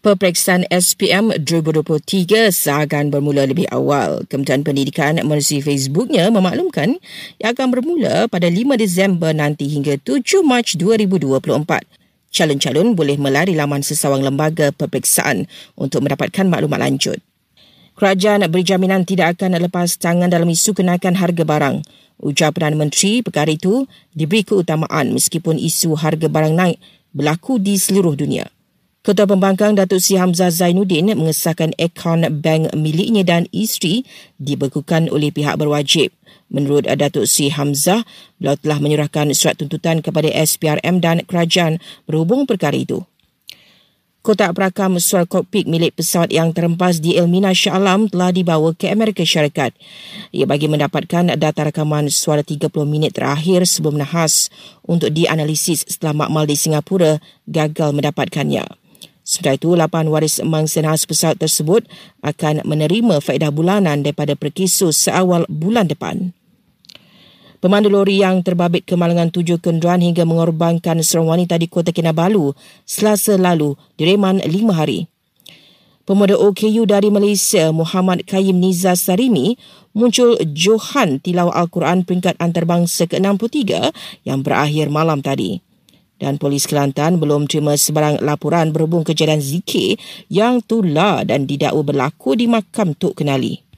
Peperiksaan SPM 2023 seakan bermula lebih awal. Kementerian Pendidikan melalui Facebooknya memaklumkan ia akan bermula pada 5 Disember nanti hingga 7 Mac 2024. Calon-calon boleh melari laman sesawang lembaga peperiksaan untuk mendapatkan maklumat lanjut. Kerajaan beri jaminan tidak akan lepas tangan dalam isu kenaikan harga barang. Ujar Perdana Menteri perkara itu diberi keutamaan meskipun isu harga barang naik berlaku di seluruh dunia. Ketua Pembangkang Datuk Sri Hamzah Zainuddin mengesahkan akaun bank miliknya dan isteri dibekukan oleh pihak berwajib. Menurut Datuk Sri Hamzah, beliau telah menyerahkan surat tuntutan kepada SPRM dan kerajaan berhubung perkara itu. Kotak perakam suara kokpit milik pesawat yang terempas di Elmina Shah Alam telah dibawa ke Amerika Syarikat. Ia bagi mendapatkan data rakaman suara 30 minit terakhir sebelum nahas untuk dianalisis setelah makmal di Singapura gagal mendapatkannya. Sementara itu, lapan waris mangsa nahas pesawat tersebut akan menerima faedah bulanan daripada perkisus seawal bulan depan. Pemandu lori yang terbabit kemalangan tujuh kenderaan hingga mengorbankan seorang wanita di Kota Kinabalu selasa lalu direman lima hari. Pemuda OKU dari Malaysia, Muhammad Kaim Nizar Sarimi, muncul Johan Tilawah Al-Quran peringkat antarabangsa ke-63 yang berakhir malam tadi dan polis Kelantan belum terima sebarang laporan berhubung kejadian zikir yang tular dan didakwa berlaku di makam Tok Kenali.